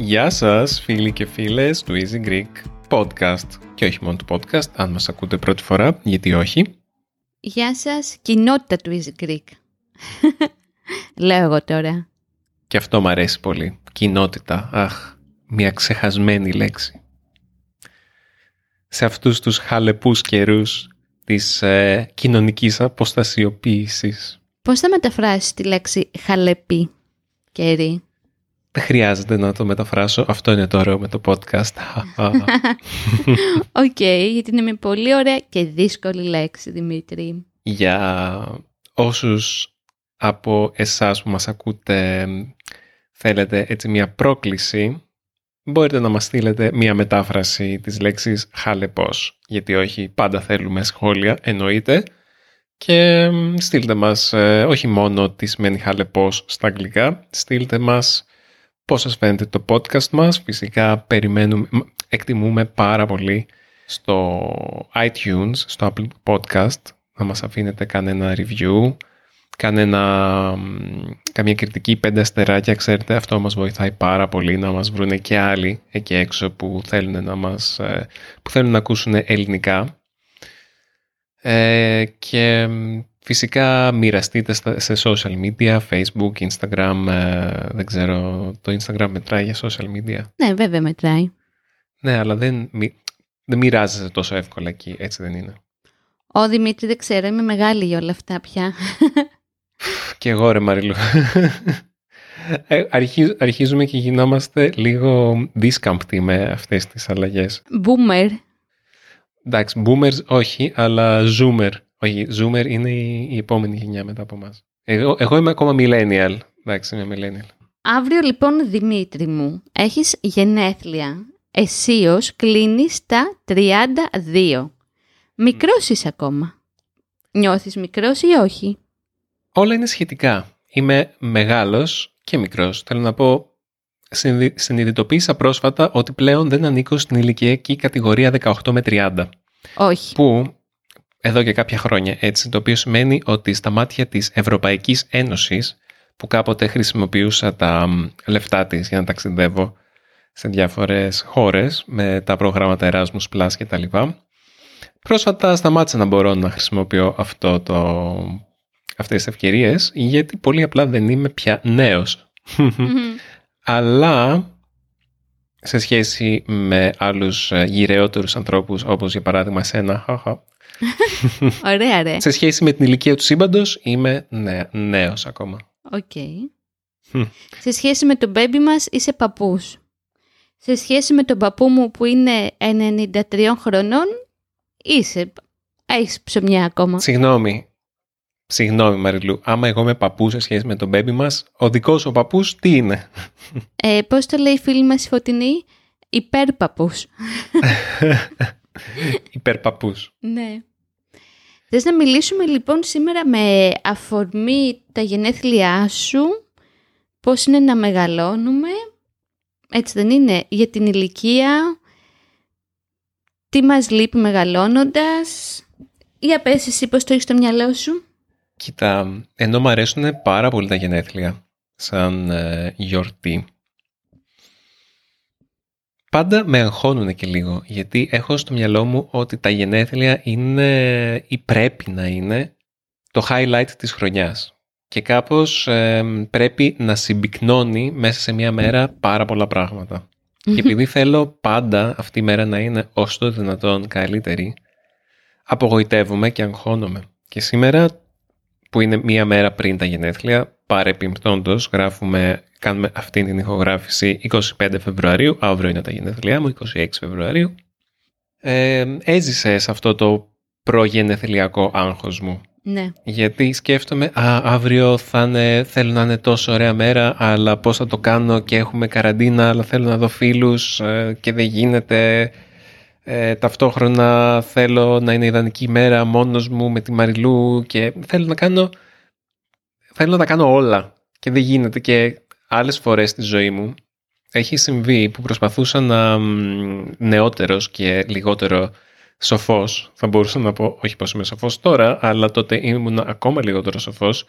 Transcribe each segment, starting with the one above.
Γεια σας φίλοι και φίλες του Easy Greek Podcast και όχι μόνο του podcast, αν μας ακούτε πρώτη φορά, γιατί όχι. Γεια σας, κοινότητα του Easy Greek. Λέω εγώ τώρα. Και αυτό μου αρέσει πολύ. Κοινότητα. Αχ, μια ξεχασμένη λέξη. Σε αυτούς τους χαλεπούς καιρούς της ε, κοινωνικής αποστασιοποίησης. Πώς θα μεταφράσεις τη λέξη χαλεπή, Κέρι; Δεν χρειάζεται να το μεταφράσω. Αυτό είναι το ωραίο με το podcast. Οκ, γιατί είναι μια πολύ ωραία και δύσκολη λέξη, Δημήτρη. Για όσους από εσάς που μας ακούτε θέλετε έτσι μια πρόκληση, μπορείτε να μας στείλετε μια μετάφραση της λέξης χαλεπός. Γιατί όχι, πάντα θέλουμε σχόλια, εννοείται. Και στείλτε μας ε, όχι μόνο τις σημαίνει χαλεπός στα αγγλικά, στείλτε μας πώς σας φαίνεται το podcast μας. Φυσικά περιμένουμε, εκτιμούμε πάρα πολύ στο iTunes, στο Apple Podcast, να μας αφήνετε κανένα review, κανένα, καμία κριτική πέντε αστεράκια, ξέρετε, αυτό μας βοηθάει πάρα πολύ να μας βρούνε και άλλοι εκεί έξω που θέλουν να, μας, ε, που θέλουν να ακούσουν ελληνικά. Ε, και φυσικά μοιραστείτε σε social media, facebook, instagram, ε, δεν ξέρω, το instagram μετράει για social media; Ναι, βέβαια μετράει. Ναι, αλλά δεν, δεν μοιράζεσαι τόσο εύκολα εκεί, έτσι δεν είναι; Ω Δημήτρη, δεν ξέρω, είμαι μεγάλη για όλα αυτά πια. και εγώ ρε Μαριλού. Ε, αρχίζουμε και γινόμαστε λίγο δίσκαμπτοι με αυτές τις αλλαγές. Boomer. Εντάξει, boomers όχι, αλλά zoomer. Όχι, zoomer είναι η, επόμενη γενιά μετά από εμάς. Εγώ, εγώ είμαι ακόμα millennial. Εντάξει, είμαι millennial. Αύριο λοιπόν, Δημήτρη μου, έχεις γενέθλια. Εσείως κλείνεις τα 32. Μικρός είσαι ακόμα. Νιώθεις μικρός ή όχι; Όλα είναι σχετικά. Είμαι μεγάλος και μικρός. Θέλω να πω, συνειδητοποίησα πρόσφατα ότι πλέον δεν ανήκω στην ηλικιακή κατηγορία 18 με 30. Όχι. Που εδώ και κάποια χρόνια έτσι, το οποίο σημαίνει ότι στα μάτια της Ευρωπαϊκής Ένωσης, που κάποτε χρησιμοποιούσα τα λεφτά της για να ταξιδεύω σε διάφορες χώρες με τα προγράμματα Erasmus Plus και τα λοιπά, πρόσφατα σταμάτησα να μπορώ να χρησιμοποιώ αυτό το, αυτές τις ευκαιρίες γιατί πολύ απλά δεν είμαι πια νέος. Αλλά σε σχέση με άλλους ε, γηραιότερους ανθρώπους όπως για παράδειγμα εσένα Ωραία, ρε. Σε σχέση με την ηλικία του σύμπαντος, είμαι νέ, νέος ακόμα. Οκ. Σε σχέση με τον μπέμπη μας, είσαι παππούς. Σε σχέση με τον παππού μου που είναι 93 χρονών, είσαι... Έχεις ψωμιά ακόμα. Συγγνώμη. Συγγνώμη Μαριλού, άμα εγώ είμαι παππούς σε σχέση με τον μπέμπι μας, ο δικός ο παππούς τι είναι; Ε, πώς το λέει η φίλη μας η Φωτεινή, υπέρπαππούς. Υπερπαππούς. Ναι. Θες να μιλήσουμε λοιπόν σήμερα με αφορμή τα γενέθλιά σου, πώς είναι να μεγαλώνουμε, έτσι δεν είναι, για την ηλικία, τι μας λείπει μεγαλώνοντας, ή πες εσύ πώς το έχεις στο μυαλό σου. Κοίτα, ενώ μου αρέσουν πάρα πολύ τα γενέθλια σαν ε, γιορτή, πάντα με αγχώνουν και λίγο, γιατί έχω στο μυαλό μου ότι τα γενέθλια είναι ή πρέπει να είναι το highlight της χρονιάς. Και κάπως πρέπει να συμπυκνώνει μέσα σε μια μέρα πάρα πολλά πράγματα. Και επειδή θέλω πάντα αυτή η μέρα να είναι όσο το δυνατόν καλύτερη, απογοητεύομαι και αγχώνομαι. Και σήμερα, που είναι μία μέρα πριν τα γενέθλια, παρεπιπτόντως γράφουμε κάνουμε αυτή την ηχογράφηση 25 Φεβρουαρίου, αύριο είναι τα γενέθλιά μου, 26 Φεβρουαρίου. Ε, έζησε σε αυτό το προγενεθλιακό άγχος μου. Ναι. Γιατί σκέφτομαι, α, αύριο θα είναι, θέλω να είναι τόσο ωραία μέρα, αλλά πώς θα το κάνω και έχουμε καραντίνα, αλλά θέλω να δω φίλους ε, και δεν γίνεται. Ε, ταυτόχρονα θέλω να είναι ιδανική μέρα μόνος μου με τη Μαριλού και θέλω να κάνω, θέλω να τα κάνω όλα και δεν γίνεται και άλλες φορές στη ζωή μου. Έχει συμβεί που προσπαθούσα να νεότερος και λιγότερο σοφός, θα μπορούσα να πω, όχι πως είμαι σοφός τώρα, αλλά τότε ήμουν ακόμα λιγότερο σοφός,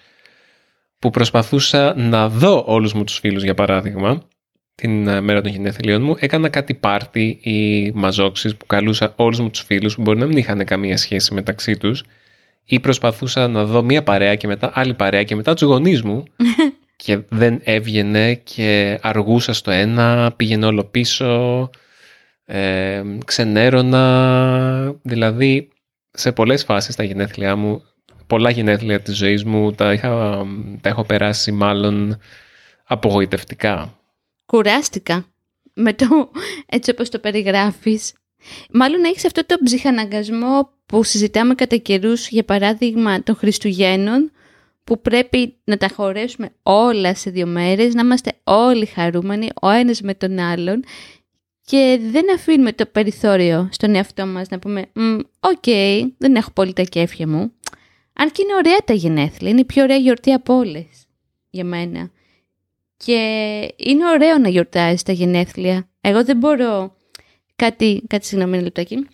που προσπαθούσα να δω όλους μου τους φίλους για παράδειγμα την ε, μέρα των γενέθλιών μου, έκανα κάτι πάρτι ή μαζόξεις που καλούσα όλους μου τους φίλους που μπορεί να μην είχαν καμία σχέση μεταξύ τους ή προσπαθούσα να δω μία παρέα και μετά άλλη παρέα και μετά τους γονείς μου και δεν έβγαινε και αργούσα στο ένα, πήγαινε όλο πίσω, ε, ξενέρωνα, δηλαδή σε πολλές φάσεις τα γενέθλιά μου, πολλά γενέθλια της ζωής μου τα, είχα, τα έχω περάσει μάλλον απογοητευτικά. Κουράστηκα με το έτσι όπως το περιγράφεις. Μάλλον έχεις αυτό το ψυχαναγκασμό που συζητάμε κατά καιρούς, για παράδειγμα των Χριστουγέννων, που πρέπει να τα χωρέσουμε όλα σε δύο μέρες, να είμαστε όλοι χαρούμενοι, ο ένας με τον άλλον και δεν αφήνουμε το περιθώριο στον εαυτό μας να πούμε «OK, δεν έχω πολύ τα κέφια μου». Αν και είναι ωραία τα γενέθλια, είναι η πιο ωραία γιορτή από όλες για μένα. Και είναι ωραίο να γιορτάζει τα γενέθλια. Εγώ δεν μπορώ κάτι, κάτι συγγνώμη ένα λεπτάκι,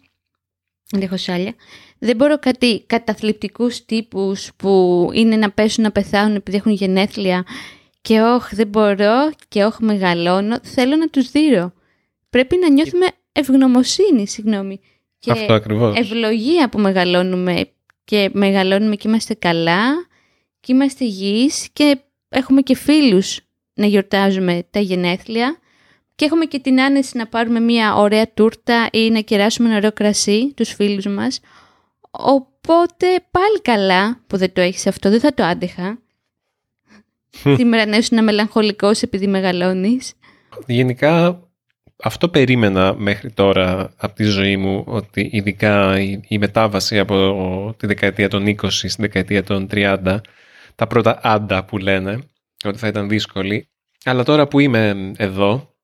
δεν έχω σάλια. Δεν μπορώ κάτι καταθλιπτικούς τύπους που είναι να πέσουν να πεθάνουν επειδή έχουν γενέθλια και όχι δεν μπορώ και όχι μεγαλώνω. Θέλω να τους δείρω. Πρέπει να νιώθουμε ευγνωμοσύνη, συγγνώμη. Και Αυτό ακριβώς. ευλογία που μεγαλώνουμε και μεγαλώνουμε και είμαστε καλά και είμαστε υγιείς και έχουμε και φίλους να γιορτάζουμε τα γενέθλια και έχουμε και την άνεση να πάρουμε μια ωραία τούρτα ή να κεράσουμε ένα ωραίο κρασί τους φίλους μας. Οπότε πάλι καλά που δεν το έχεις αυτό, δεν θα το άντεχα. Σήμερα να ήσουν μελαγχολικός επειδή μεγαλώνεις. Γενικά αυτό περίμενα μέχρι τώρα από τη ζωή μου ότι ειδικά η, μετάβαση από τη δεκαετία των 20 στη δεκαετία των 30 τα πρώτα άντα που λένε ότι θα ήταν δύσκολη. Αλλά τώρα που είμαι εδώ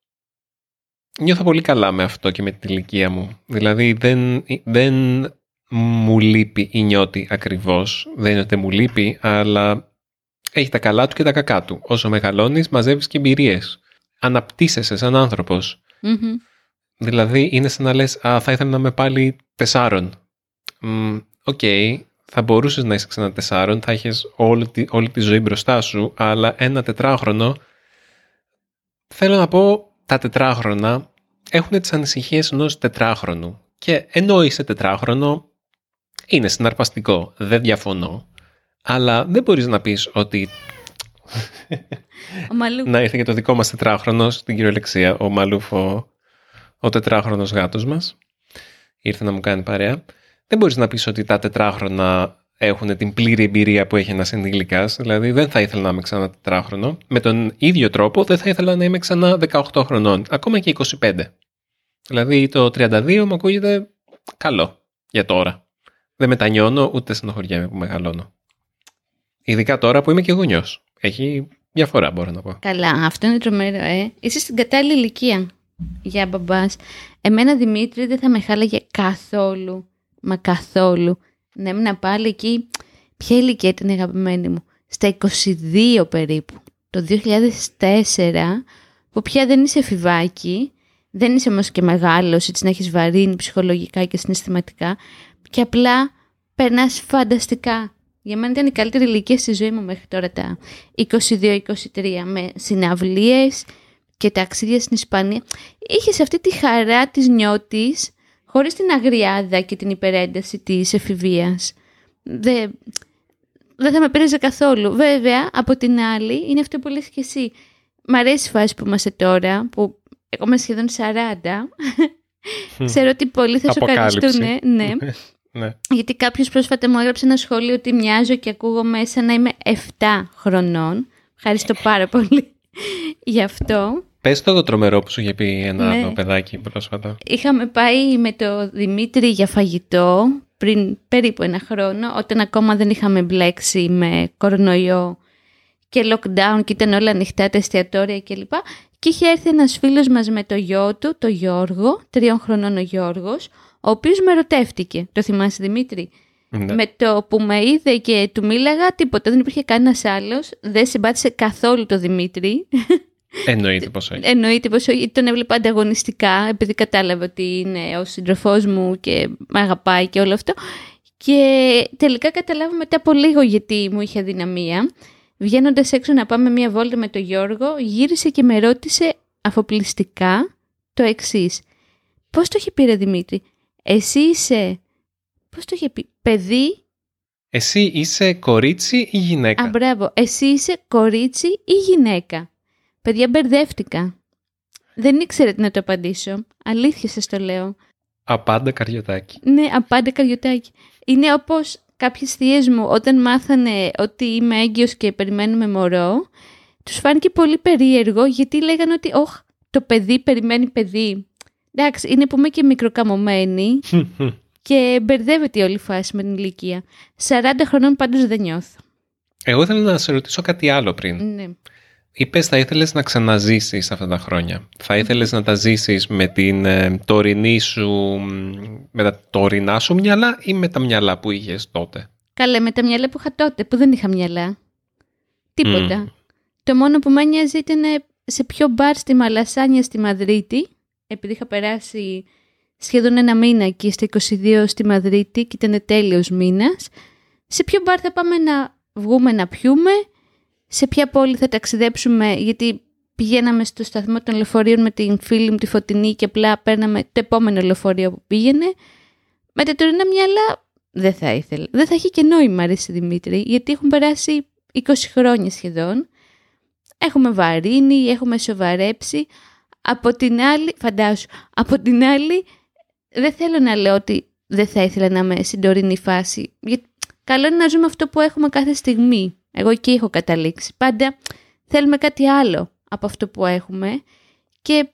νιώθω πολύ καλά με αυτό και με την ηλικία μου. Δηλαδή δεν, δεν μου λείπει η νιώτη ακριβώς. Δεν είναι ότι μου λείπει αλλά έχει τα καλά του και τα κακά του. Όσο μεγαλώνεις μαζεύεις και εμπειρίες. Αναπτύσσεσαι σαν άνθρωπος. Δηλαδή είναι σαν να λες «Α, θα ήθελα να είμαι πάλι τεσσάρων». OK, okay, θα μπορούσες να είσαι ξανά τεσσάρων, θα έχεις όλη τη, όλη τη ζωή μπροστά σου, αλλά ένα τετράχρονο, θέλω να πω, τα τετράχρονα έχουν τις ανησυχίες ενός τετράχρονου. Και ενώ είσαι τετράχρονο, είναι συναρπαστικό, δεν διαφωνώ. Αλλά δεν μπορείς να πεις ότι να ήρθε και το δικό μας τετράχρονο στην κυριολεξία, ο Μαλούφ, ο, ο τετράχρονος γάτος μας. Ήρθε να μου κάνει παρέα. Δεν μπορείς να πεις ότι τα τετράχρονα έχουν την πλήρη εμπειρία που έχει ένας ενήλικας. Δηλαδή, δεν θα ήθελα να είμαι ξανά τετράχρονο. Με τον ίδιο τρόπο, δεν θα ήθελα να είμαι ξανά 18 χρονών, ακόμα και 25. Δηλαδή, το 32 μου ακούγεται καλό για τώρα. Δεν μετανιώνω ούτε στενοχωριέμαι που μεγαλώνω. Ειδικά τώρα που είμαι και γονιός. Έχει διαφορά μπορώ να πω. Καλά, αυτό είναι τρομερό, ε. Είσαι στην κατάλληλη ηλικία για μπαμπάς. Εμένα Δημήτρη δεν θα με χάλαγε καθόλου, μα καθόλου. Να έμεινα πάλι εκεί, ποια ηλικία ήταν η αγαπημένη μου; Στα 22 περίπου, το 2004, που πια δεν είσαι εφηβάκι, δεν είσαι όμως και μεγάλος, έτσι να έχεις βαρύνει ψυχολογικά και συναισθηματικά, και απλά περνάς φανταστικά για μένα ήταν η καλύτερη ηλικία στη ζωή μου μέχρι τώρα τα 22-23 με συναυλίες και ταξίδια στην Ισπανία. Είχες αυτή τη χαρά της νιώτης χωρίς την αγριάδα και την υπερένταση της εφηβείας. Δεν, δεν θα με πέραζε καθόλου. Βέβαια, από την άλλη, είναι αυτό που λες και εσύ. Μ' αρέσει η φάση που είμαστε τώρα, που εγώ είμαι σχεδόν 40. Ξέρω ότι πολλοί θα σου ευχαριστούν. Ναι. Ναι. Γιατί κάποιος πρόσφατα μου έγραψε ένα σχόλιο ότι μοιάζω και ακούγω μέσα να είμαι 7 χρονών. Ευχαριστώ πάρα πολύ γι' αυτό. Πες το το τρομερό που σου είχε πει ένα ναι. άλλο παιδάκι πρόσφατα. Είχαμε πάει με το Δημήτρη για φαγητό πριν περίπου ένα χρόνο, όταν ακόμα δεν είχαμε μπλέξει με κορονοϊό και lockdown και ήταν όλα ανοιχτά τα εστιατόρια κλπ. Και είχε έρθει ένας φίλος μας με το γιο του, το Γιώργο, τριών χρονών ο Γιώργος, ο οποίος με ερωτεύτηκε. Το θυμάσαι Δημήτρη; Ναι. Με το που με είδε και του μίλαγα, τίποτα, δεν υπήρχε κανένας άλλος. Δεν συμπάθησε καθόλου το Δημήτρη. Εννοείται πως όχι. Εννοείται πως όχι. Τον έβλεπα ανταγωνιστικά, επειδή κατάλαβε ότι είναι ο σύντροφός μου και με αγαπάει και όλο αυτό. Και τελικά καταλάβω μετά από λίγο γιατί μου είχε αδυναμία. Βγαίνοντας έξω να πάμε μία βόλτα με τον Γιώργο, γύρισε και με ρώτησε αφοπλιστικά το εξής. Πώς το έχει πει ρε Δημήτρη, εσύ είσαι, πώς το είχε πει, παιδί; Εσύ είσαι κορίτσι ή γυναίκα; Α, μπράβο, εσύ είσαι κορίτσι ή γυναίκα; Παιδιά μπερδεύτηκα. Δεν ήξερα τι να το απαντήσω. Αλήθεια σας το λέω. Απάντα καριωτάκι. Ναι, απάντα καριωτάκι. Είναι όπως κάποιες θείες μου όταν μάθανε ότι είμαι έγκυος και περιμένουμε μωρό, τους φάνηκε πολύ περίεργο γιατί λέγανε ότι «Ωχ, το παιδί περιμένει παιδί». Εντάξει, είναι που είμαι και μικροκαμωμένη και μπερδεύεται η όλη φάση με την ηλικία. 40 χρονών πάντως δεν νιώθω. Εγώ ήθελα να σε ρωτήσω κάτι άλλο πριν. Ναι. Είπες θα ήθελες να ξαναζήσεις αυτά τα χρόνια. Θα ήθελες να τα ζήσεις με την ε, τωρινή σου, μ, με τα τωρινά σου μυαλά ή με τα μυαλά που είχες τότε; Καλά, με τα μυαλά που είχα τότε, που δεν είχα μυαλά. Τίποτα. Μμ. Το μόνο που με νοιάζει ήταν σε ποιο μπαρ στη Μαλασάνια στη Μαδρίτη, επειδή είχα περάσει σχεδόν ένα μήνα εκεί στα 22 στη Μαδρίτη και ήταν τέλειος μήνας, σε ποιο μπαρ θα πάμε να βγούμε να πιούμε, σε ποια πόλη θα ταξιδέψουμε, γιατί πηγαίναμε στο σταθμό των λεωφορείων με την φίλη μου τη Φωτεινή και απλά παίρναμε το επόμενο λεωφορείο που πήγαινε. Με τα τωρινά μυαλά δεν θα ήθελα. Δεν θα έχει και νόημα, ρε εσύ, Δημήτρη, γιατί έχουν περάσει 20 χρόνια σχεδόν. Έχουμε βαρύνει, έχουμε σοβαρέψει. Από την άλλη, φαντάσου, από την άλλη δεν θέλω να λέω ότι δεν θα ήθελα να είμαι στην τωρινή φάση. Γιατί καλό είναι να ζούμε αυτό που έχουμε κάθε στιγμή. Εγώ εκεί έχω καταλήξει. Πάντα θέλουμε κάτι άλλο από αυτό που έχουμε και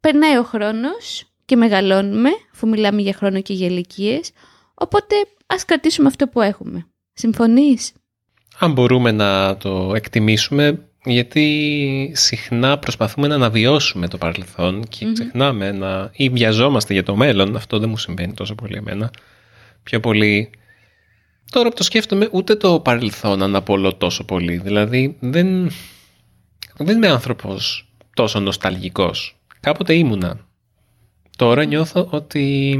περνάει ο χρόνος και μεγαλώνουμε, αφού μιλάμε για χρόνο και για ηλικίες. οπότε ας κρατήσουμε αυτό που έχουμε. Συμφωνείς; Αν μπορούμε να το εκτιμήσουμε, γιατί συχνά προσπαθούμε να αναβιώσουμε το παρελθόν και Μμμ. ξεχνάμε να... ή βιαζόμαστε για το μέλλον. Αυτό δεν μου συμβαίνει τόσο πολύ εμένα. Πιο πολύ... Τώρα που το σκέφτομαι, ούτε το παρελθόν αναπολώ τόσο πολύ. Δηλαδή, δεν, δεν είμαι άνθρωπος τόσο νοσταλγικός. Κάποτε ήμουνα. Τώρα νιώθω ότι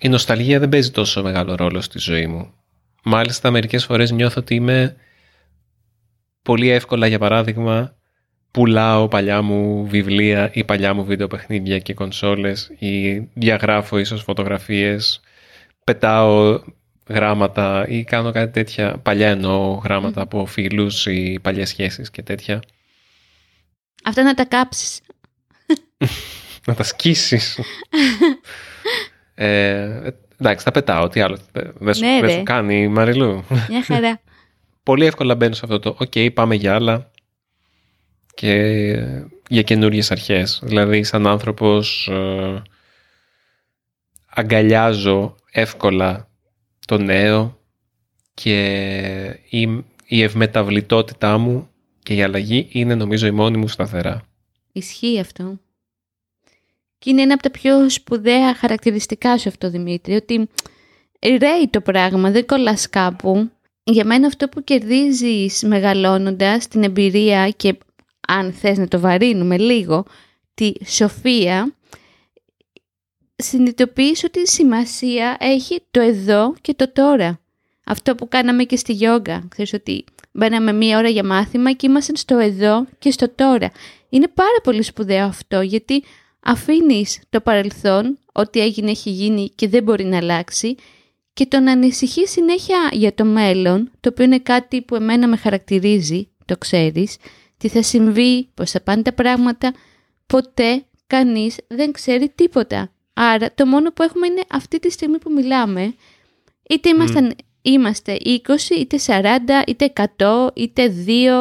η νοσταλγία δεν παίζει τόσο μεγάλο ρόλο στη ζωή μου. Μάλιστα, μερικές φορές νιώθω ότι είμαι πολύ εύκολα, για παράδειγμα, πουλάω παλιά μου βιβλία ή παλιά μου βίντεο παιχνίδια και κονσόλες ή διαγράφω ίσως φωτογραφίες, πετάω γράμματα ή κάνω κάτι τέτοια, παλιά εννοώ γράμματα από φίλους ή παλιές σχέσεις και τέτοια. Αυτά να τα κάψεις. Να τα σκίσεις. ε, εντάξει, τα πετάω. Τι άλλο. ε, Δεν σου, Ναι, δεν ρε. σου κάνει, Μαριλού; Μια χαρά. Πολύ εύκολα μπαίνω σε αυτό το «ΟΚ, πάμε για άλλα» και για καινούριες αρχές. Δηλαδή, σαν άνθρωπος ε, αγκαλιάζω εύκολα το νέο και η, η ευμεταβλητότητά μου και η αλλαγή είναι νομίζω η μόνη μου σταθερά. Ισχύει αυτό. Και είναι ένα από τα πιο σπουδαία χαρακτηριστικά σου αυτό, Δημήτρη, ότι ρέει το πράγμα, δεν κολλάς κάπου. Για μένα αυτό που κερδίζεις μεγαλώνοντας την εμπειρία και αν θες να το βαρύνουμε λίγο, τη σοφία, συνειδητοποιείς ότι η σημασία έχει το εδώ και το τώρα. Αυτό που κάναμε και στη γιόγκα. Ξέρεις ότι μπαίναμε μία ώρα για μάθημα και ήμασταν στο εδώ και στο τώρα. Είναι πάρα πολύ σπουδαίο αυτό γιατί αφήνεις το παρελθόν, ό,τι έγινε έχει γίνει και δεν μπορεί να αλλάξει και το να ανησυχείς συνέχεια για το μέλλον, το οποίο είναι κάτι που εμένα με χαρακτηρίζει, το ξέρεις, τι θα συμβεί, πώς θα πάνε τα πράγματα, ποτέ κανείς δεν ξέρει τίποτα. Άρα το μόνο που έχουμε είναι αυτή τη στιγμή που μιλάμε, είτε ήμασταν, είμαστε 20, είτε 40, είτε 100, είτε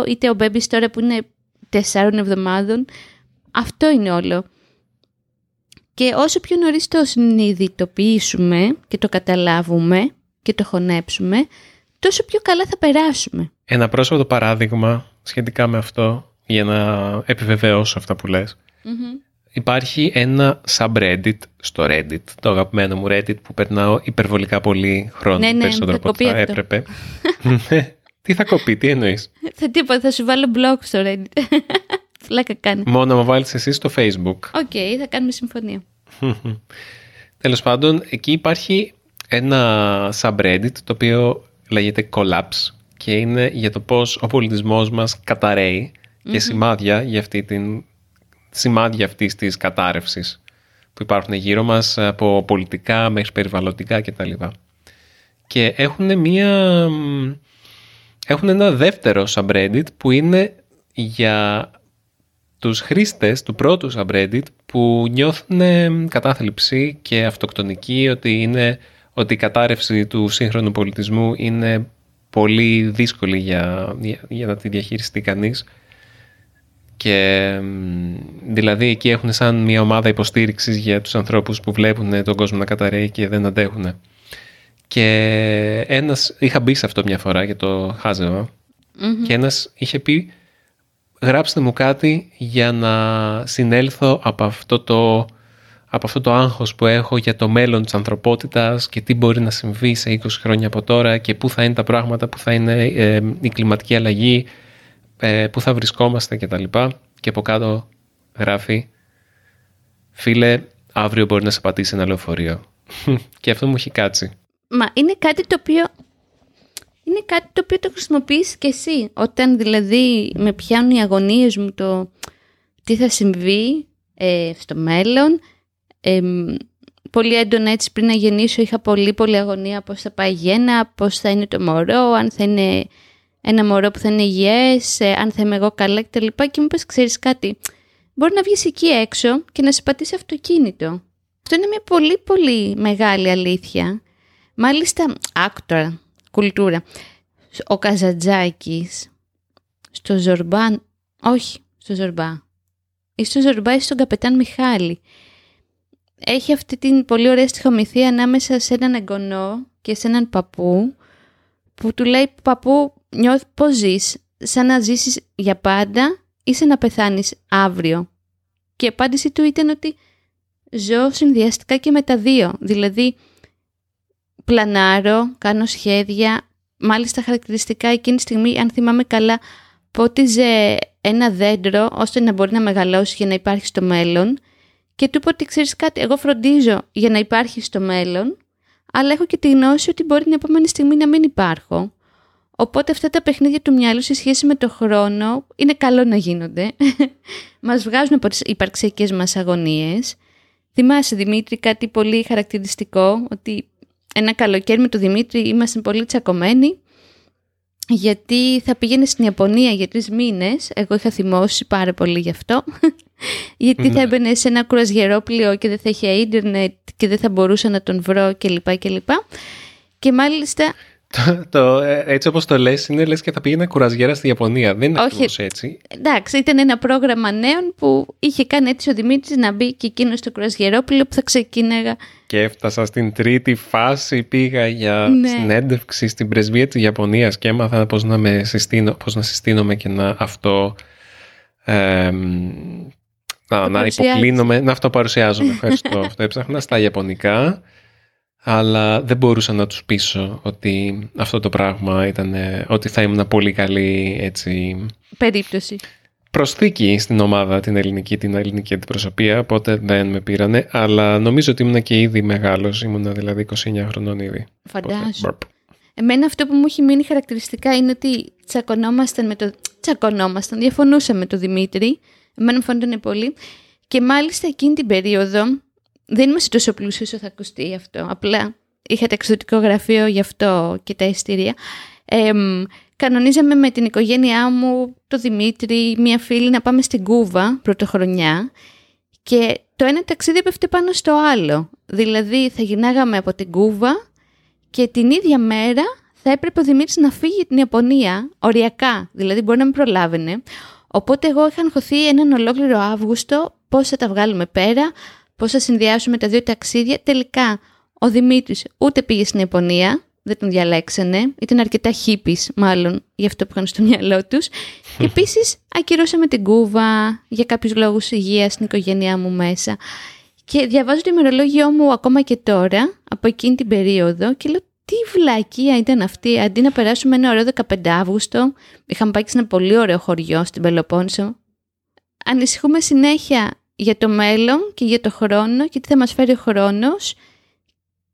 2, είτε ο Μπέμπης τώρα που είναι 4 εβδομάδων. Αυτό είναι όλο. Και όσο πιο νωρίς το συνειδητοποιήσουμε και το καταλάβουμε και το χωνέψουμε, τόσο πιο καλά θα περάσουμε. Ένα πρόσφατο παράδειγμα σχετικά με αυτό, για να επιβεβαιώσω αυτά που λες. Υπάρχει ένα subreddit στο Reddit, το αγαπημένο μου Reddit που περνάω υπερβολικά πολύ χρόνο, Ναι, ναι, περισσότερο θα από ό,τι κοπεί θα αυτό. έπρεπε. Ναι. τι θα κοπεί, τι εννοείς; Θα τίποτα, θα σου βάλω block στο Reddit. Πλάκα κάνει. Μόνο να βάλεις εσύ στο Facebook. OK, θα κάνουμε συμφωνία. Τέλος πάντων, εκεί υπάρχει ένα subreddit το οποίο λέγεται Collapse και είναι για το πώς ο πολιτισμός μας καταρρέει και σημάδια για αυτή την σημάδια αυτής της κατάρρευσης που υπάρχουν γύρω μας από πολιτικά μέχρι περιβαλλοντικά κτλ. Και έχουν μία... Έχουν ένα δεύτερο subreddit που είναι για τους χρήστες του πρώτου subreddit που νιώθουν κατάθλιψη και αυτοκτονική ότι, είναι, ότι η κατάρρευση του σύγχρονου πολιτισμού είναι πολύ δύσκολη για, για, να τη διαχειριστεί κανείς και δηλαδή εκεί έχουν σαν μια ομάδα υποστήριξης για τους ανθρώπους που βλέπουν τον κόσμο να καταραίει και δεν αντέχουν. Και ένας, είχα μπει σε αυτό μια φορά για το χαζευα και ένας είχε πει γράψτε μου κάτι για να συνέλθω από αυτό το από αυτό το άγχος που έχω για το μέλλον της ανθρωπότητας και τι μπορεί να συμβεί σε 20 χρόνια από τώρα και πού θα είναι τα πράγματα, πού θα είναι ε, η κλιματική αλλαγή, ε, πού θα βρισκόμαστε κτλ. Και, και από κάτω γράφει «Φίλε, αύριο μπορεί να σε πατήσει ένα λεωφορείο». και αυτό μου έχει κάτσει. Μα είναι κάτι το οποίο είναι κάτι το οποίο το χρησιμοποιείς και εσύ. Όταν δηλαδή με πιάνουν οι αγωνίες μου το τι θα συμβεί ε, στο μέλλον. Ε, πολύ έντονα έτσι πριν να γεννήσω είχα πολύ πολύ αγωνία πώς θα πάει γέννα, πώς θα είναι το μωρό, αν θα είναι ένα μωρό που θα είναι υγιές, ε, αν θα είμαι εγώ καλά κτλ. Και μου είπες ξέρεις κάτι, μπορεί να βγεις εκεί έξω και να σε πατήσει αυτοκίνητο. Αυτό είναι μια πολύ πολύ μεγάλη αλήθεια. Μάλιστα, άκτορα, κουλτούρα. Ο Καζατζάκης στο Ζορμπάν, όχι στο Ζορμπά, ή στο Ζορμπά ή στον Καπετάν Μιχάλη. Έχει αυτή την πολύ ωραία στοιχομηθεία ανάμεσα σε έναν εγγονό και σε έναν παππού που του λέει «Παππού, νιώθει πώς ζεις, σαν να ζήσεις για πάντα ή σαν να πεθάνεις αύριο». Και η απάντηση του ήταν ότι ζω συνδυαστικά και με τα δύο. Δηλαδή, πλανάρω, κάνω σχέδια, μάλιστα χαρακτηριστικά εκείνη τη στιγμή, αν θυμάμαι καλά, πότιζε ένα δέντρο ώστε να μπορεί να μεγαλώσει για να υπάρχει στο μέλλον και του είπε ότι ξέρεις κάτι, εγώ φροντίζω για να υπάρχει στο μέλλον, αλλά έχω και τη γνώση ότι μπορεί την επόμενη στιγμή να μην υπάρχω. Οπότε αυτά τα παιχνίδια του μυαλού σε σχέση με το χρόνο είναι καλό να γίνονται. μας βγάζουν από τις υπαρξιακές μας αγωνίες. Θυμάσαι Δημήτρη κάτι πολύ χαρακτηριστικό, ότι ένα καλοκαίρι με τον Δημήτρη ήμασταν πολύ τσακωμένοι γιατί θα πήγαινε στην Ιαπωνία για τρεις μήνες. Εγώ είχα θυμώσει πάρα πολύ γι' αυτό. γιατί θα ναι. έμπαινε σε ένα κουρασγερόπλιο και δεν θα είχε ίντερνετ και δεν θα μπορούσα να τον βρω κλπ. Και, και μάλιστα το, ε, έτσι όπως το λες, είναι λες και θα πήγαινα κουραζιέρα στη Ιαπωνία. Δεν είναι Όχι, έτσι. Εντάξει, ήταν ένα πρόγραμμα νέων που είχε κάνει έτσι ο Δημήτρης να μπει και εκείνος στο κουραζιερόπλαιο που θα ξεκίναγα. Και έφτασα στην τρίτη φάση, πήγα για ναι. συνέντευξη στην πρεσβεία της Ιαπωνίας και έμαθα πώς να, με συστήνω, πώς να συστήνομαι και να αυτό... Ε, να, να υποκλίνομαι, να αυτοπαρουσιάζομαι. Ευχαριστώ. αυτό έψαχνα στα Ιαπωνικά αλλά δεν μπορούσα να τους πείσω ότι αυτό το πράγμα ήταν, ότι θα ήμουν πολύ καλή έτσι... Περίπτωση. Προσθήκη στην ομάδα την ελληνική, την ελληνική αντιπροσωπεία, οπότε δεν με πήρανε, αλλά νομίζω ότι ήμουν και ήδη μεγάλος, ήμουν δηλαδή 29 χρονών ήδη. Φαντάζομαι. Εμένα αυτό που μου έχει μείνει χαρακτηριστικά είναι ότι τσακωνόμασταν με το... Τσακωνόμασταν, διαφωνούσαμε με τον Δημήτρη, εμένα μου φαίνονταν πολύ, και μάλιστα εκείνη την περίοδο δεν είμαστε τόσο πλούσιοι όσο θα ακουστεί αυτό. Απλά είχα εξωτικό γραφείο γι' αυτό και τα ειστήρια. Ε, κανονίζαμε με την οικογένειά μου, το Δημήτρη, μία φίλη να πάμε στην Κούβα πρωτοχρονιά και το ένα ταξίδι έπεφτε πάνω στο άλλο. Δηλαδή θα γυρνάγαμε από την Κούβα και την ίδια μέρα θα έπρεπε ο Δημήτρης να φύγει την Ιαπωνία, οριακά, δηλαδή μπορεί να μην προλάβαινε. Οπότε εγώ είχα αγχωθεί έναν ολόκληρο Αύγουστο πώς θα τα βγάλουμε πέρα, πώς θα συνδυάσουμε τα δύο ταξίδια. Τελικά ο Δημήτρης ούτε πήγε στην Ιαπωνία, δεν τον διαλέξανε, ήταν αρκετά χίπης μάλλον για αυτό που είχαν στο μυαλό τους. Και επίσης ακυρώσαμε την Κούβα για κάποιους λόγους υγείας στην οικογένειά μου μέσα. Και διαβάζω το ημερολόγιο μου ακόμα και τώρα, από εκείνη την περίοδο, και λέω τι βλακεία ήταν αυτή. Αντί να περάσουμε ένα ωραίο 15 Αύγουστο, είχαμε πάει σε ένα πολύ ωραίο χωριό στην Πελοπόννησο. Ανησυχούμε συνέχεια για το μέλλον και για το χρόνο και τι θα μας φέρει ο χρόνος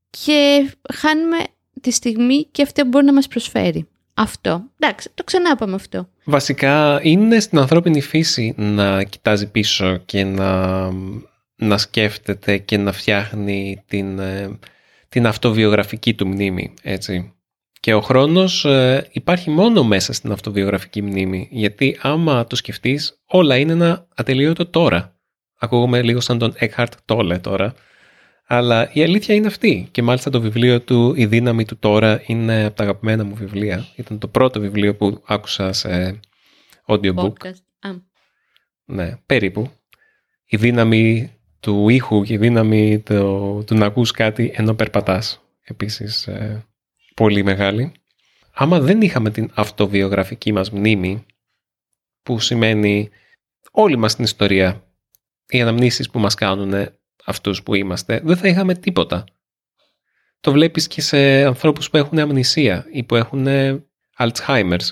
και χάνουμε τη στιγμή και αυτό που μπορεί να μας προσφέρει. Αυτό. Εντάξει, το ξανά είπαμε αυτό. Βασικά είναι στην ανθρώπινη φύση να κοιτάζει πίσω και να, να σκέφτεται και να φτιάχνει την, ε, την αυτοβιογραφική του μνήμη, έτσι. Και ο χρόνος ε, υπάρχει μόνο μέσα στην αυτοβιογραφική μνήμη, γιατί άμα το σκεφτείς όλα είναι ένα ατελείωτο τώρα. Ακούγομαι λίγο σαν τον Eckhart Tolle τώρα, αλλά η αλήθεια είναι αυτή. Και μάλιστα το βιβλίο του «Η δύναμη του τώρα» είναι από τα αγαπημένα μου βιβλία. Ήταν το πρώτο βιβλίο που άκουσα σε audiobook. Ναι, περίπου. Η δύναμη του ήχου και η δύναμη του, του να ακούς κάτι ενώ περπατάς. Επίσης, ε, πολύ μεγάλη. Άμα δεν είχαμε την αυτοβιογραφική μας μνήμη, που σημαίνει όλη μας την ιστορία, οι αναμνήσεις που μας κάνουν αυτούς που είμαστε, δεν θα είχαμε τίποτα. Το βλέπεις και σε ανθρώπους που έχουν αμνησία ή που έχουν Alzheimer's.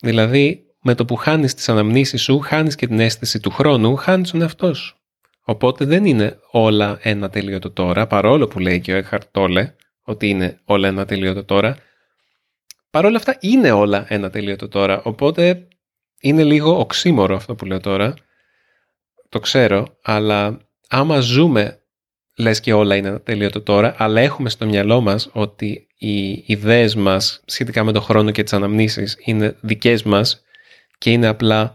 Δηλαδή, με το που χάνεις τις αναμνήσεις σου, χάνεις και την αίσθηση του χρόνου, χάνεις τον εαυτό σου. Οπότε δεν είναι όλα ένα τελείωτο τώρα, παρόλο που λέει και ο Eckhart Tolle ότι είναι όλα ένα τελείωτο τώρα. Παρόλα αυτά είναι όλα ένα τελείωτο τώρα, οπότε είναι λίγο οξύμορο αυτό που λέω τώρα. Το ξέρω, αλλά άμα ζούμε λες και όλα είναι τελείωτο τώρα, αλλά έχουμε στο μυαλό μας ότι οι ιδέες μας σχετικά με τον χρόνο και τις αναμνήσεις είναι δικές μας και είναι απλά,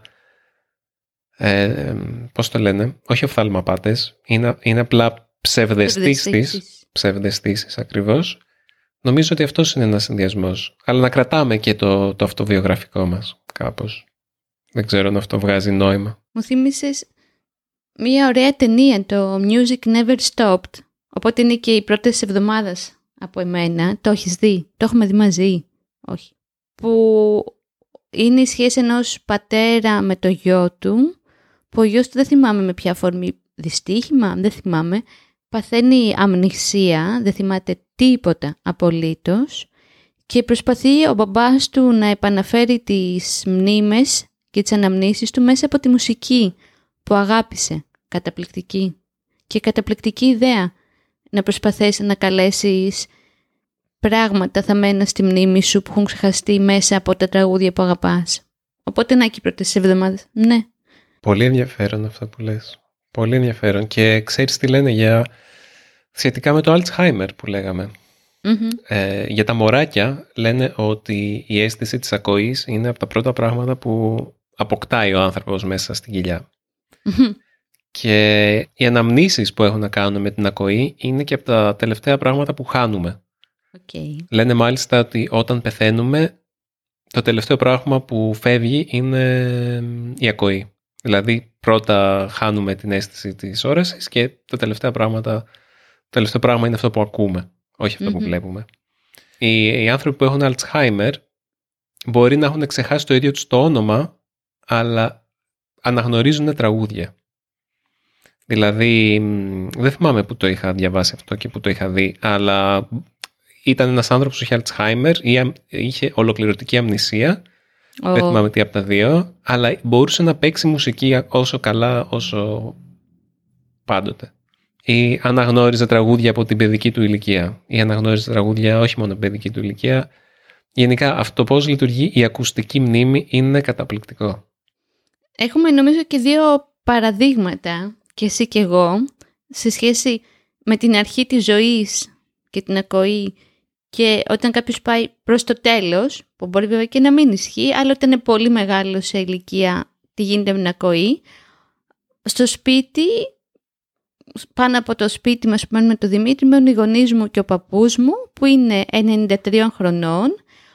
ε, πώς το λένε, όχι οφθαλμαπάτες, είναι, είναι απλά ψευδεστήσεις, ψευδεστήσεις ακριβώς. Νομίζω ότι αυτός είναι ένας συνδυασμός. Αλλά να κρατάμε και το, το αυτοβιογραφικό μας κάπως. Δεν ξέρω αν αυτό βγάζει νόημα. Μου θύμισες Μία ωραία ταινία, το Music Never Stopped. Οπότε είναι και οι πρώτες εβδομάδες από εμένα. Το έχεις δει, το έχουμε δει μαζί; Όχι. Που είναι η σχέση ενός πατέρα με το γιο του, που ο γιος του δεν θυμάμαι με ποια φορμή δυστύχημα, δεν θυμάμαι, παθαίνει αμνησία, δεν θυμάται τίποτα απολύτως και προσπαθεί ο μπαμπάς του να επαναφέρει τις μνήμες και τις αναμνήσεις του μέσα από τη μουσική που αγάπησε. Καταπληκτική. Και καταπληκτική ιδέα να προσπαθήσει να καλέσεις πράγματα θαμμένα στη μνήμη σου που έχουν ξεχαστεί μέσα από τα τραγούδια που αγαπάς. Οπότε να εκεί πρώτες εβδομάδες. Ναι. Πολύ ενδιαφέρον αυτό που λες. Πολύ ενδιαφέρον. Και ξέρεις τι λένε για σχετικά με το Alzheimer που λεγαμε Ε, για τα μωράκια λένε ότι η αίσθηση της ακοής είναι από τα πρώτα πράγματα που αποκτάει ο άνθρωπος μέσα στην κοιλια και οι αναμνήσεις που έχουν να κάνουν με την ακοή είναι και από τα τελευταία πράγματα που χάνουμε. Okay. Λένε μάλιστα ότι όταν πεθαίνουμε το τελευταίο πράγμα που φεύγει είναι η ακοή. Δηλαδή πρώτα χάνουμε την αίσθηση της όρασης και τα τελευταία πράγματα, το τελευταίο πράγμα είναι αυτό που ακούμε, όχι που βλέπουμε. Οι, οι άνθρωποι που έχουν Alzheimer μπορεί να έχουν ξεχάσει το ίδιο τους το όνομα, αλλά αναγνωρίζουν τραγούδια. Δηλαδή, δεν θυμάμαι που το είχα διαβάσει αυτό και που το είχα δει, αλλά ήταν ένας άνθρωπος που είχε Alzheimer ή είχε ολοκληρωτική αμνησία. Δεν θυμάμαι τι από τα δύο, αλλά μπορούσε να παίξει μουσική όσο καλά όσο πάντοτε. Ή αναγνώριζε τραγούδια από την παιδική του ηλικία. Ή αναγνώριζε τραγούδια όχι μόνο παιδική του ηλικία. Γενικά αυτό πώς λειτουργεί η ακουστική μνήμη είναι καταπληκτικό. Έχουμε νομίζω και δύο παραδείγματα και εσύ και εγώ σε σχέση με την αρχή της ζωής και την ακοή και όταν κάποιος πάει προς το τέλος, που μπορεί βέβαια και να μην ισχύει, αλλά όταν είναι πολύ μεγάλο σε ηλικία τι γίνεται με την ακοή, στο σπίτι, πάνω από το σπίτι μας που μένουμε το Δημήτρη, μένουν οι γονείς μου και ο παππούς μου, που είναι 93 χρονών,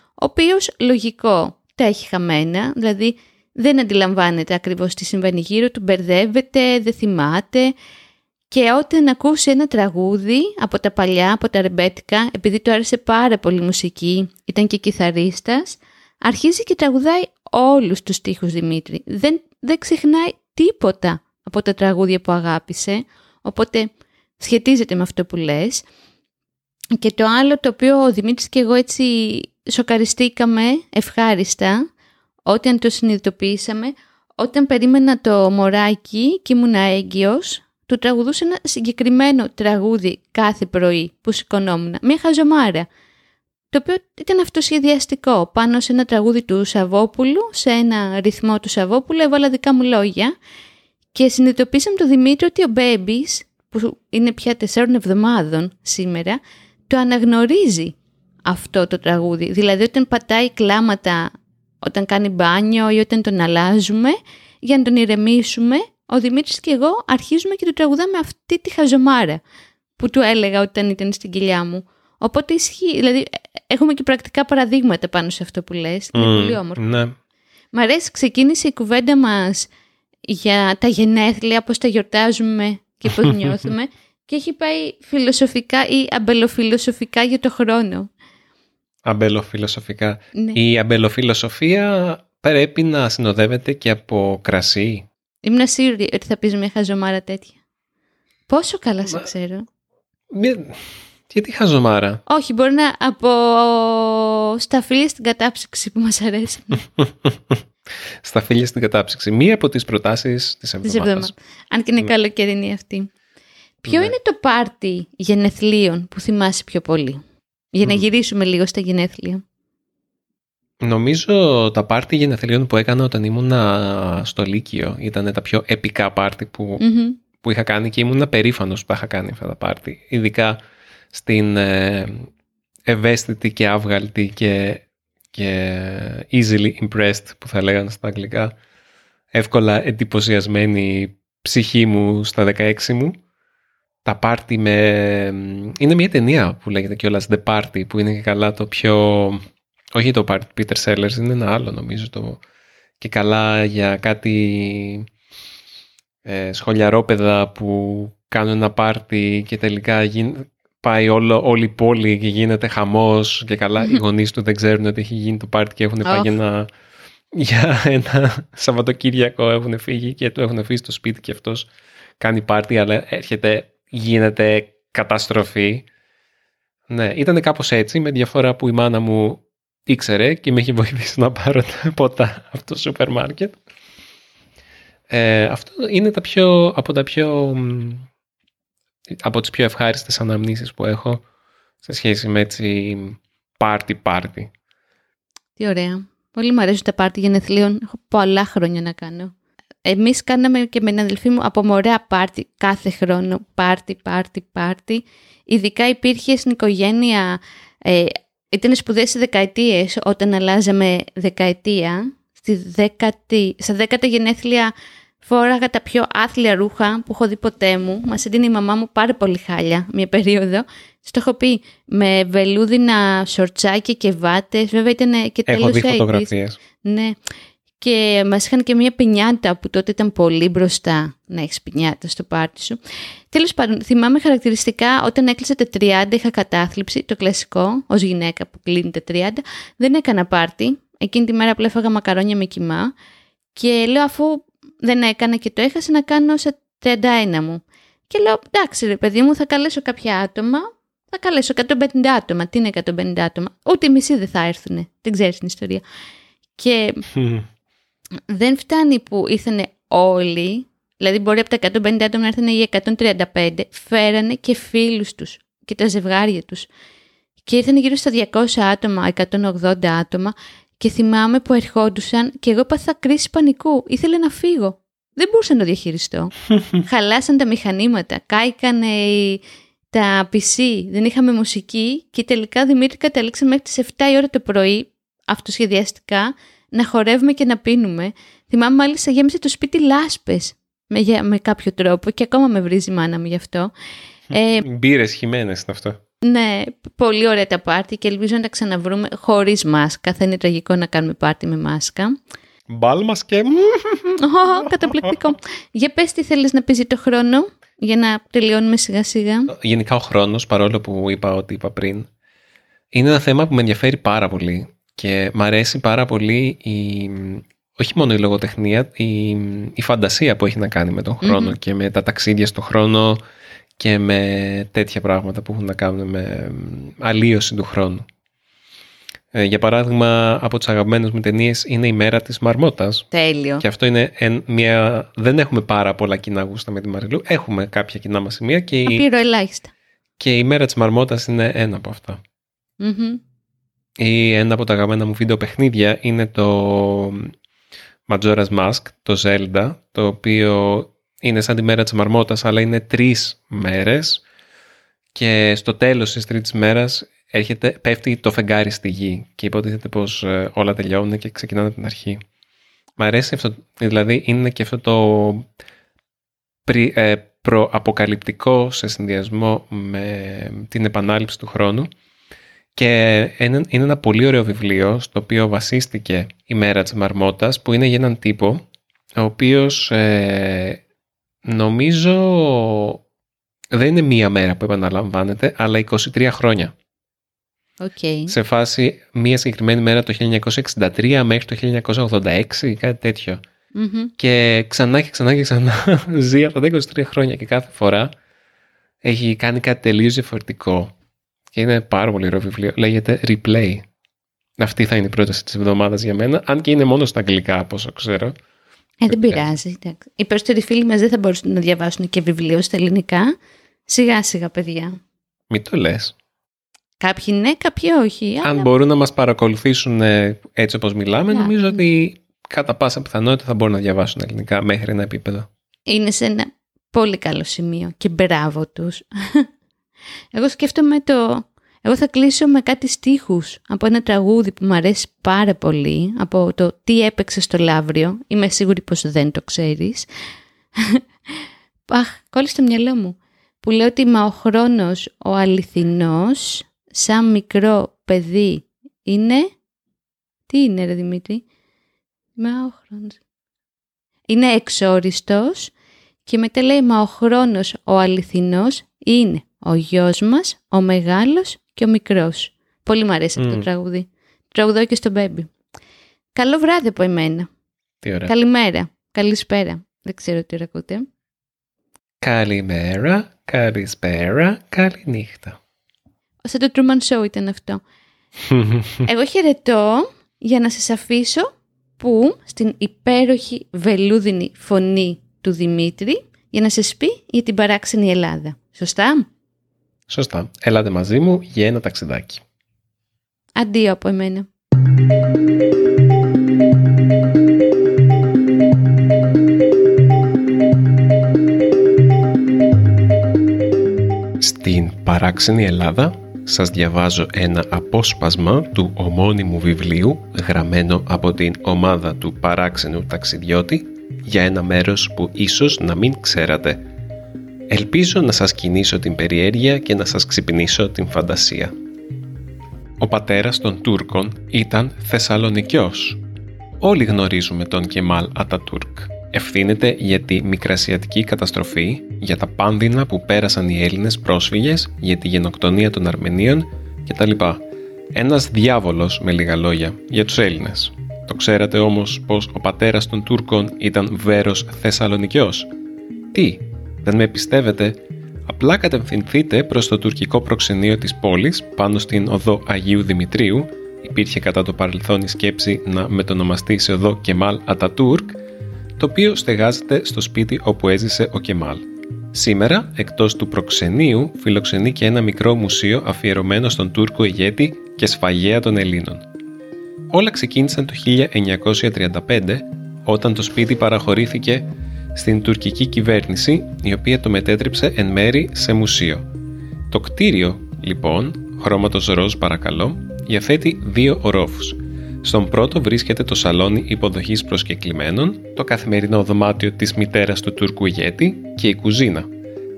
ο οποίος λογικό τα έχει χαμένα, δηλαδή δεν αντιλαμβάνεται ακριβώς τι συμβαίνει γύρω του, μπερδεύεται, δεν θυμάται και όταν ακούσει ένα τραγούδι από τα παλιά, από τα ρεμπέτικα, επειδή του άρεσε πάρα πολύ μουσική, ήταν και κιθαρίστας, αρχίζει και τραγουδάει όλους τους στίχους Δημήτρη. Δεν, δεν ξεχνάει τίποτα από τα τραγούδια που αγάπησε, οπότε σχετίζεται με αυτό που λες. Και το άλλο το οποίο ο Δημήτρης και εγώ έτσι σοκαριστήκαμε ευχάριστα, όταν το συνειδητοποίησαμε, όταν περίμενα το μωράκι και ήμουν έγκυος, του τραγουδούσε ένα συγκεκριμένο τραγούδι κάθε πρωί που σηκωνόμουν. Μια χαζομάρα. το οποίο ήταν αυτοσχεδιαστικό. Πάνω σε ένα τραγούδι του Σαββόπουλου, σε ένα ρυθμό του Σαββόπουλου, έβαλα δικά μου λόγια και συνειδητοποίησα με τον Δημήτρη ότι ο Babies, που είναι πια τεσσάρων εβδομάδων σήμερα, το αναγνωρίζει αυτό το τραγούδι. Δηλαδή όταν πατάει κλάματα, όταν κάνει μπάνιο ή όταν τον αλλάζουμε, για να τον ηρεμήσουμε, ο Δημήτρης και εγώ αρχίζουμε και του τραγουδάμε αυτή τη χαζομάρα που του έλεγα όταν ήταν στην κοιλιά μου. Οπότε ισχύει, δηλαδή έχουμε και πρακτικά παραδείγματα πάνω σε αυτό που λες. Είναι πολύ όμορφο. Ναι. Μ' αρέσει, ξεκίνησε η κουβέντα μας για τα γενέθλια, πώς τα γιορτάζουμε και πώς νιώθουμε και έχει πάει φιλοσοφικά ή αμπελοφιλοσοφικά για το χρόνο. Αμπελοφιλοσοφικά. Ναι. Η αμπελοφιλοσοφία πρέπει να συνοδεύεται και από κρασί. Ήμουν σίγουρη ότι θα πεις μια χαζομάρα τέτοια. Πόσο καλά σε Μα- ξέρω. Μια- Γιατί χαζομάρα; Όχι, μπορεί να από στα φίλια στην κατάψυξη που μας αρέσει. Στα φίλια στην κατάψυξη. Μία από τις προτάσεις της Της εβδομάδας. εβδομάδας. Αν και είναι Ναι. καλοκαιρινή αυτή. Ποιο Ναι. είναι το πάρτι γενεθλίων που θυμάσαι πιο πολύ; Για να Μμμ. γυρίσουμε λίγο στα γενέθλια. Νομίζω τα πάρτι γενεθλίων που έκανα όταν ήμουν στο Λύκειο ήταν τα πιο επικά πάρτι που, Μμμ. που είχα κάνει και ήμουν περήφανος που τα είχα κάνει αυτά τα πάρτι. Ειδικά στην ε, ευαίσθητη και άβγαλτη και, και easily impressed που θα λέγανε στα αγγλικά εύκολα εντυπωσιασμένη ψυχή μου στα 16 μου. Τα πάρτι με... Είναι μια ταινία που λέγεται κιόλας The Party που είναι και καλά το πιο... Όχι το πάρτι του Peter Sellers, είναι ένα άλλο νομίζω το... Και καλά για κάτι ε, σχολιαρόπαιδα που κάνουν ένα πάρτι και τελικά γίν- πάει όλο, όλη η πόλη και γίνεται χαμός και καλά οι γονείς του δεν ξέρουν ότι έχει γίνει το πάρτι και έχουν πάει Αχ. για ένα, για ένα Σαββατοκύριακο έχουν φύγει και του έχουν αφήσει στο σπίτι και αυτός κάνει πάρτι αλλά έρχεται, γίνεται καταστροφή. Ναι, ήταν κάπως έτσι με διαφορά που η μάνα μου ήξερε και με έχει βοηθήσει να πάρω τα ποτά από το σούπερ μάρκετ. Ε, αυτό είναι τα πιο, από τα πιο μ, από τις πιο ευχάριστες αναμνήσεις που έχω σε σχέση με έτσι πάρτι πάρτι. Τι ωραία. Πολύ μου αρέσουν τα πάρτι γενεθλίων. Έχω πολλά χρόνια να κάνω. Εμείς κάναμε και με την αδελφή μου από μωρέα πάρτι κάθε χρόνο. Πάρτι, πάρτι, πάρτι. Ειδικά υπήρχε στην οικογένεια, ε, ήταν σπουδές σε δεκαετίες όταν αλλάζαμε δεκαετία. Στη δέκατη, στα δέκατα γενέθλια φόραγα τα πιο άθλια ρούχα που έχω δει ποτέ μου. Μας έδινε η μαμά μου πάρα πολύ χάλια μια περίοδο. Στο έχω πει με βελούδινα σορτσάκια και βάτες. Βέβαια ήταν και Έχω τέλος δει 80s. φωτογραφίες. Ναι. Και μας είχαν και μια πινιάτα που τότε ήταν πολύ μπροστά να έχεις πινιάτα στο πάρτι σου. Τέλος πάντων, θυμάμαι χαρακτηριστικά όταν έκλεισα τα 30 είχα κατάθλιψη, το κλασικό, ως γυναίκα που κλείνει τα 30. Δεν έκανα πάρτι. Εκείνη τη μέρα απλά έφαγα μακαρόνια με κοιμά. Και λέω αφού δεν έκανα και το έχασα να κάνω σε 31 μου. Και λέω εντάξει ρε παιδί μου θα καλέσω κάποια άτομα. Θα καλέσω 150 άτομα. Τι είναι 150 άτομα; Ούτε οι μισοί δεν θα έρθουν. Δεν ξέρεις την ιστορία. Και δεν φτάνει που ήρθαν όλοι, δηλαδή μπορεί από τα 150 άτομα να έρθουν οι 135, φέρανε και φίλους τους και τα ζευγάρια τους. Και ήρθαν γύρω στα 200 άτομα, 180 άτομα και θυμάμαι που ερχόντουσαν και εγώ έπαθα κρίση πανικού. Ήθελα να φύγω. Δεν μπορούσα να το διαχειριστώ. Χαλάσαν τα μηχανήματα, κάηκαν οι- τα PC, δεν είχαμε μουσική και τελικά Δημήτρη καταλήξαμε μέχρι τις 7 η ώρα το πρωί, αυτοσχεδιαστικά, να χορεύουμε και να πίνουμε. Θυμάμαι μάλιστα γέμισε το σπίτι λάσπες με, για- με κάποιο τρόπο και ακόμα με βρίζει η μάνα μου γι' αυτό. Ε, Μπύρες χυμένες είναι αυτό. ναι, πολύ ωραία τα πάρτι και ελπίζω να τα ξαναβρούμε χωρίς μάσκα. Θα είναι τραγικό να κάνουμε πάρτι με μάσκα. Μπάλμας και... Ω, καταπληκτικό. Για πες τι θέλεις να πεις για το χρόνο, για να τελειώνουμε σιγά σιγά. Γενικά ο χρόνος, παρόλο που είπα ότι είπα πριν, είναι ένα θέμα που με ενδιαφέρει πάρα πολύ και μ' αρέσει πάρα πολύ η, όχι μόνο η λογοτεχνία, η, η φαντασία που έχει να κάνει με τον χρόνο Μμμ. και με τα ταξίδια στον χρόνο και με τέτοια πράγματα που έχουν να κάνουν με μ, αλλίωση του χρόνου. Ε, για παράδειγμα, από τις αγαπημένες μου ταινίες είναι η μέρα της Μαρμότας Τέλειο. και αυτό είναι εν- μια... Δεν έχουμε πάρα πολλά κοινά γούστα με τη Μαριλού. Έχουμε κάποια κοινά μας σημεία και η, Απείρο ελάχιστα. και η μέρα της Μαρμότας είναι ένα από αυτά. Μμμ. Ή ένα από τα αγαπημένα μου βίντεο παιχνίδια είναι το Majora's Mask, το Zelda, το οποίο είναι σαν τη μέρα της μαρμότας, αλλά είναι τρεις μέρες και στο τέλος της τρίτης μέρας έρχεται, πέφτει το φεγγάρι στη γη και υποτίθεται πως ε, όλα τελειώνουν και ξεκινάνε από την αρχή. Μ' αρέσει αυτό, δηλαδή είναι και αυτό το πρι, ε, προαποκαλυπτικό σε συνδυασμό με την επανάληψη του χρόνου και είναι, ένα πολύ ωραίο βιβλίο στο οποίο βασίστηκε η μέρα της Μαρμότας που είναι για έναν τύπο ο οποίος ε, νομίζω δεν είναι μία μέρα που επαναλαμβάνεται αλλά 23 χρόνια. Okay. Σε φάση μία συγκεκριμένη μέρα το 1963 μέχρι το 1986 κάτι τέτοιο. Και ξανά και ξανά και ξανά ζει αυτά τα 23 χρόνια και κάθε φορά έχει κάνει κάτι τελείως διαφορετικό. Και είναι πάρα πολύ ωραίο βιβλίο. Λέγεται Replay. Αυτή θα είναι η πρόταση της εβδομάδας για μένα, αν και είναι μόνο στα αγγλικά, όπως ξέρω. Ε, δεν πειράζει. Οι περισσότεροι φίλοι μας δεν θα μπορούσαν να διαβάσουν και βιβλίο στα ελληνικά. Σιγά σιγά, παιδιά. Μην το λες. Κάποιοι ναι, κάποιοι όχι. Αν μπορούν να μας παρακολουθήσουν ε, έτσι όπως μιλάμε, νομίζω ότι κατά πάσα πιθανότητα θα μπορούν να διαβάσουν ελληνικά μέχρι ένα επίπεδο. Είναι σε ένα πολύ καλό σημείο και μπράβο τους. Εγώ σκέφτομαι το... Εγώ θα κλείσω με κάτι στίχους από ένα τραγούδι που μου αρέσει πάρα πολύ, από το «Τι έπαιξε στο Λαύριο». Είμαι σίγουρη πως δεν το ξέρεις. Αχ, κόλλησε το μυαλό μου. Που λέω ότι «Μα ο χρόνος ο αληθινός, σαν μικρό παιδί, είναι...» Τι είναι ρε Δημήτρη; Μα ο χρόνος... Είναι εξόριστος και μετά λέει «Μα ο χρόνος ο αληθινός είναι ο γιος μας, ο μεγάλος και ο μικρός. Πολύ μου αρέσει αυτό το τραγούδι. Τραγουδώ και στο baby. Καλό βράδυ από εμένα. Τι ωραία. Καλημέρα. Καλησπέρα. Δεν ξέρω τι ακούτε. Καλημέρα, καλησπέρα, καληνύχτα. Σαν το Truman Show ήταν αυτό. Εγώ χαιρετώ για να σας αφήσω που στην υπέροχη βελούδινη φωνή του Δημήτρη για να σας πει για την παράξενη Ελλάδα. Σωστά; Σωστά. Έλατε μαζί μου για ένα ταξιδάκι. Αντίο από εμένα. Στην παράξενη Ελλάδα σας διαβάζω ένα απόσπασμα του ομώνυμου βιβλίου γραμμένο από την ομάδα του παράξενου ταξιδιώτη για ένα μέρος που ίσως να μην ξέρατε Ελπίζω να σας κινήσω την περιέργεια και να σας ξυπνήσω την φαντασία. Ο πατέρας των Τούρκων ήταν Θεσσαλονικιός. Όλοι γνωρίζουμε τον Κεμάλ Ατατούρκ. Ευθύνεται για τη μικρασιατική καταστροφή, για τα πάνδυνα που πέρασαν οι Έλληνες πρόσφυγες, για τη γενοκτονία των Αρμενίων κτλ. Ένας διάβολος με λίγα λόγια για τους Έλληνες. Το ξέρατε όμως πως ο πατέρας των Τούρκων ήταν Βέρος Θεσσαλονικιός. Τι, δεν με πιστεύετε, απλά κατευθυνθείτε προς το τουρκικό προξενείο της πόλης πάνω στην οδό Αγίου Δημητρίου υπήρχε κατά το παρελθόν η σκέψη να μετονομαστεί σε οδό Κεμάλ Ατατούρκ το οποίο στεγάζεται στο σπίτι όπου έζησε ο Κεμάλ. Σήμερα, εκτός του προξενείου, φιλοξενεί και ένα μικρό μουσείο αφιερωμένο στον Τούρκο ηγέτη και σφαγέα των Ελλήνων. Όλα ξεκίνησαν το 1935 όταν το σπίτι παραχωρήθηκε στην τουρκική κυβέρνηση η οποία το μετέτρεψε εν μέρη σε μουσείο. Το κτίριο, λοιπόν, χρώματος ροζ παρακαλώ, διαθέτει δύο ορόφους. Στον πρώτο βρίσκεται το σαλόνι υποδοχής προσκεκλημένων, το καθημερινό δωμάτιο της μητέρας του Τούρκου ηγέτη και η κουζίνα.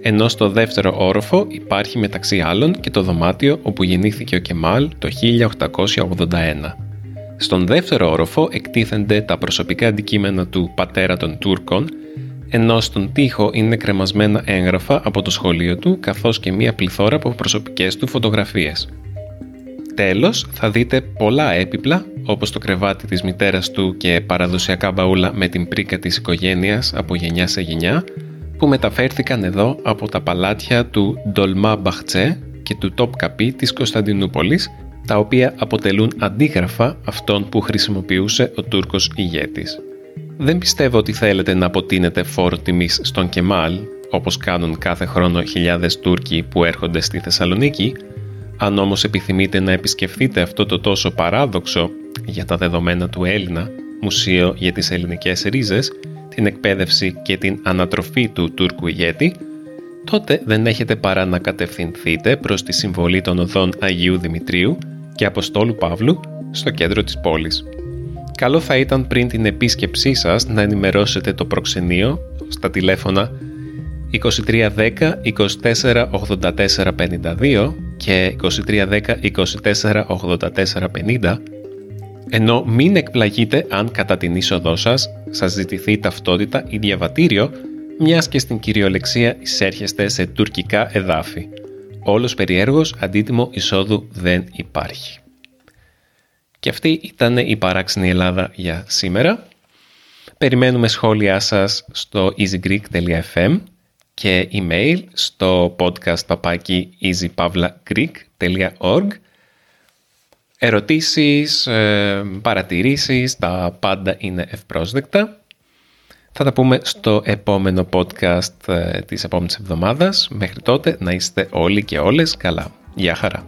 Ενώ στο δεύτερο όροφο υπάρχει μεταξύ άλλων και το δωμάτιο όπου γεννήθηκε ο Κεμάλ το 1881. Στον δεύτερο όροφο εκτίθενται τα προσωπικά αντικείμενα του πατέρα των Τούρκων, ενώ στον τοίχο είναι κρεμασμένα έγγραφα από το σχολείο του καθώς και μία πληθώρα από προσωπικές του φωτογραφίες. Τέλος, θα δείτε πολλά έπιπλα, όπως το κρεβάτι της μητέρας του και παραδοσιακά μπαούλα με την πρίκα της οικογένειας από γενιά σε γενιά, που μεταφέρθηκαν εδώ από τα παλάτια του Ντολμά Μπαχτσέ και του Τόπ Καπί της Κωνσταντινούπολης, τα οποία αποτελούν αντίγραφα αυτών που χρησιμοποιούσε ο Τούρκος ηγέτης. Δεν πιστεύω ότι θέλετε να αποτείνετε φόρο τιμής στον Κεμάλ, όπως κάνουν κάθε χρόνο χιλιάδες Τούρκοι που έρχονται στη Θεσσαλονίκη, Αν όμως επιθυμείτε να επισκεφθείτε αυτό το τόσο παράδοξο για τα δεδομένα του Έλληνα Μουσείο για τις Ελληνικές Ρίζες, την εκπαίδευση και την ανατροφή του Τούρκου ηγέτη, τότε δεν έχετε παρά να κατευθυνθείτε προς τη συμβολή των οδών Αγίου Δημητρίου και Αποστόλου Παύλου στο κέντρο της πόλης. Καλό θα ήταν πριν την επίσκεψή σας να ενημερώσετε το προξενείο στα τηλέφωνα 2310 24 84 52 και 2310 24 84 50 ενώ μην εκπλαγείτε αν κατά την είσοδό σας σας ζητηθεί ταυτότητα ή διαβατήριο μιας και στην κυριολεξία εισέρχεστε σε τουρκικά εδάφη. Όλος περιέργως αντίτιμο εισόδου δεν υπάρχει. Και αυτή ήταν η παράξενη Ελλάδα για σήμερα. Περιμένουμε σχόλιά σας στο easygreek.fm και email στο podcast papaki easypavlagreek.org Ερωτήσεις, ε, παρατηρήσεις, τα πάντα είναι ευπρόσδεκτα. Θα τα πούμε στο επόμενο podcast ε, της επόμενης εβδομάδας. Μέχρι τότε να είστε όλοι και όλες καλά. Γεια χαρά.